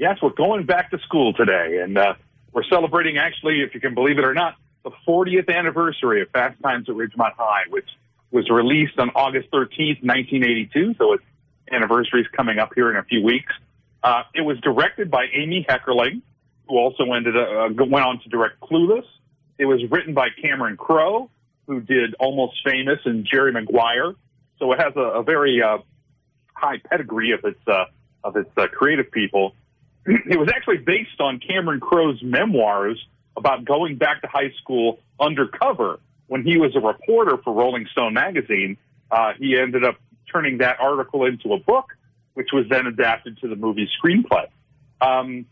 yes, we're going back to school today, and uh, we're celebrating, actually, if you can believe it or not, the 40th anniversary of Fast Times at Ridgemont High, which was released on August 13th, 1982. So its anniversary is coming up here in a few weeks. Uh, it was directed by Amy Heckerling, who also ended uh, went on to direct Clueless. It was written by Cameron Crowe, who did Almost Famous and Jerry Maguire. So it has a, a very uh, high pedigree of its uh, of its uh, creative people. It was actually based on Cameron Crowe's memoirs about going back to high school undercover when he was a reporter for Rolling Stone magazine. Uh, he ended up turning that article into a book, which was then adapted to the movie screenplay. Um,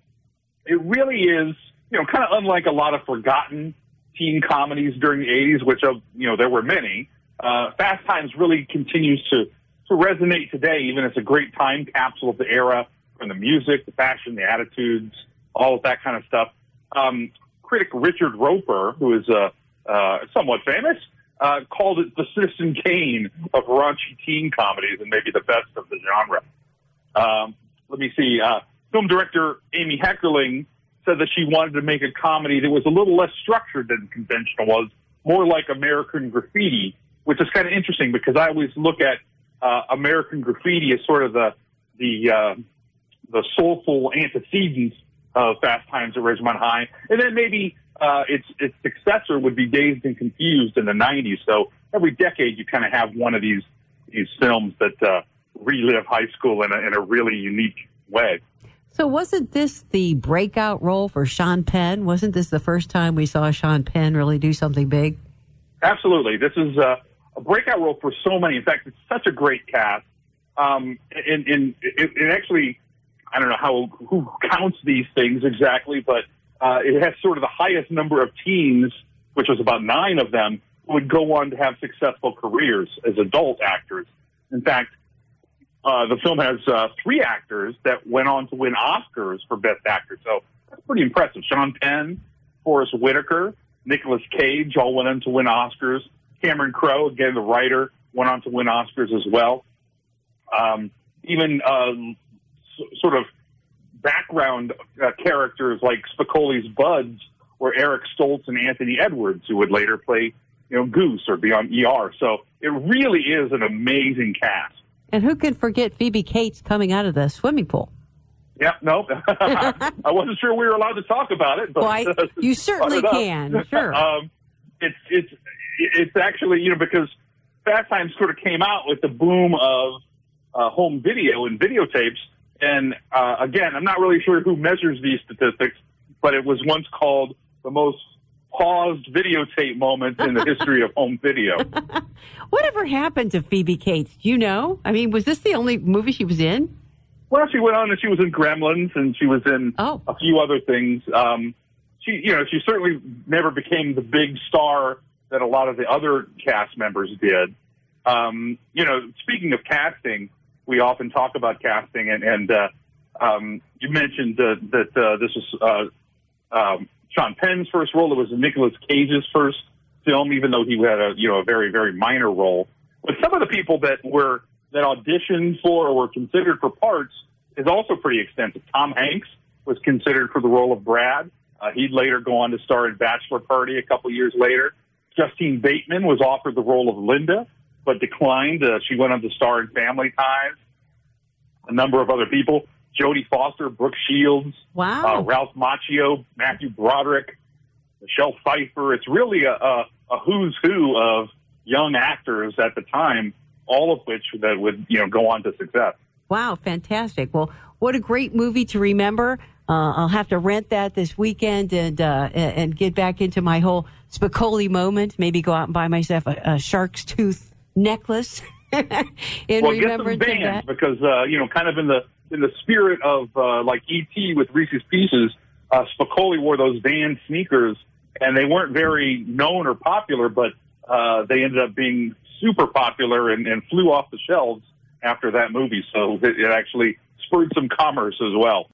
it really is, you know, kind of unlike a lot of forgotten teen comedies during the 80s, which, of, you know, there were many. Uh, Fast Times really continues to, to resonate today, even as a great time capsule of the era from the music, the fashion, the attitudes, all of that kind of stuff. Um, critic Richard Roeper, who is uh, uh, somewhat famous, uh, called it the Citizen Kane of raunchy teen comedies and maybe the best of the genre. Um, let me see. Uh, film director Amy Heckerling said that she wanted to make a comedy that was a little less structured than conventional was, more like American Graffiti, which is kind of interesting because I always look at uh, American Graffiti as sort of the the uh, the soulful antecedent of Fast Times at Ridgemont High, and then maybe uh, its its successor would be Dazed and Confused in the '90s. So every decade, you kind of have one of these these films that uh, relive high school in a, in a really unique way. So wasn't this the breakout role for Sean Penn? Wasn't this the first time we saw Sean Penn really do something big? Absolutely. This is uh, a breakout role for so many. In fact, it's such a great cast. Um, and, and it, it actually I don't know how who counts these things exactly, but uh, it has sort of the highest number of teens, which was about nine of them, would go on to have successful careers as adult actors. In fact, uh, the film has uh, three actors that went on to win Oscars for Best Actor, so that's pretty impressive. Sean Penn, Forest Whitaker, Nicolas Cage all went on to win Oscars. Cameron Crowe, again the writer, went on to win Oscars as well. Um, even uh, sort of background uh, characters like Spicoli's Buds or Eric Stoltz and Anthony Edwards, who would later play, you know, Goose or be on ER. So it really is an amazing cast. And who can forget Phoebe Cates coming out of the swimming pool? Yeah, no, I wasn't sure we were allowed to talk about it, but well, I, you certainly can. Sure. um, it's it's it's actually you know because Fast Times sort of came out with the boom of uh, home video and videotapes and uh, again, I'm not really sure who measures these statistics, but it was once called the most paused videotape moment in the history of home video. Whatever happened to Phoebe Cates? Do you know? I mean, was this the only movie she was in? Well, she went on and she was in Gremlins and she was in oh. a few other things. Um, she, you know, she certainly never became the big star that a lot of the other cast members did. Um, you know, speaking of casting, we often talk about casting, and, and uh, um, you mentioned that uh, this was uh, um, Sean Penn's first role. It was Nicolas Cage's first film, even though he had a you know a very very minor role. But some of the people that were that auditioned for or were considered for parts is also pretty extensive. Tom Hanks was considered for the role of Brad. Uh, he'd later go on to star in Bachelor Party a couple years later. Justine Bateman was offered the role of Linda but declined. Uh, she went on to star in Family Ties. A number of other people: Jodie Foster, Brooke Shields, wow, uh, Ralph Macchio, Matthew Broderick, Michelle Pfeiffer. It's really a, a, a who's who of young actors at the time, all of which that would you know go on to success. Wow, fantastic! Well, what a great movie to remember. Uh, I'll have to rent that this weekend and uh, and get back into my whole Spicoli moment. Maybe go out and buy myself a, a shark's tooth necklace in well, remembrance get some Vans because uh, you know, kind of in the in the spirit of uh, like ET with Reese's Pieces, uh, Spicoli wore those Van sneakers, and they weren't very known or popular, but uh, they ended up being super popular and, and flew off the shelves after that movie. So it, it actually spurred some commerce as well.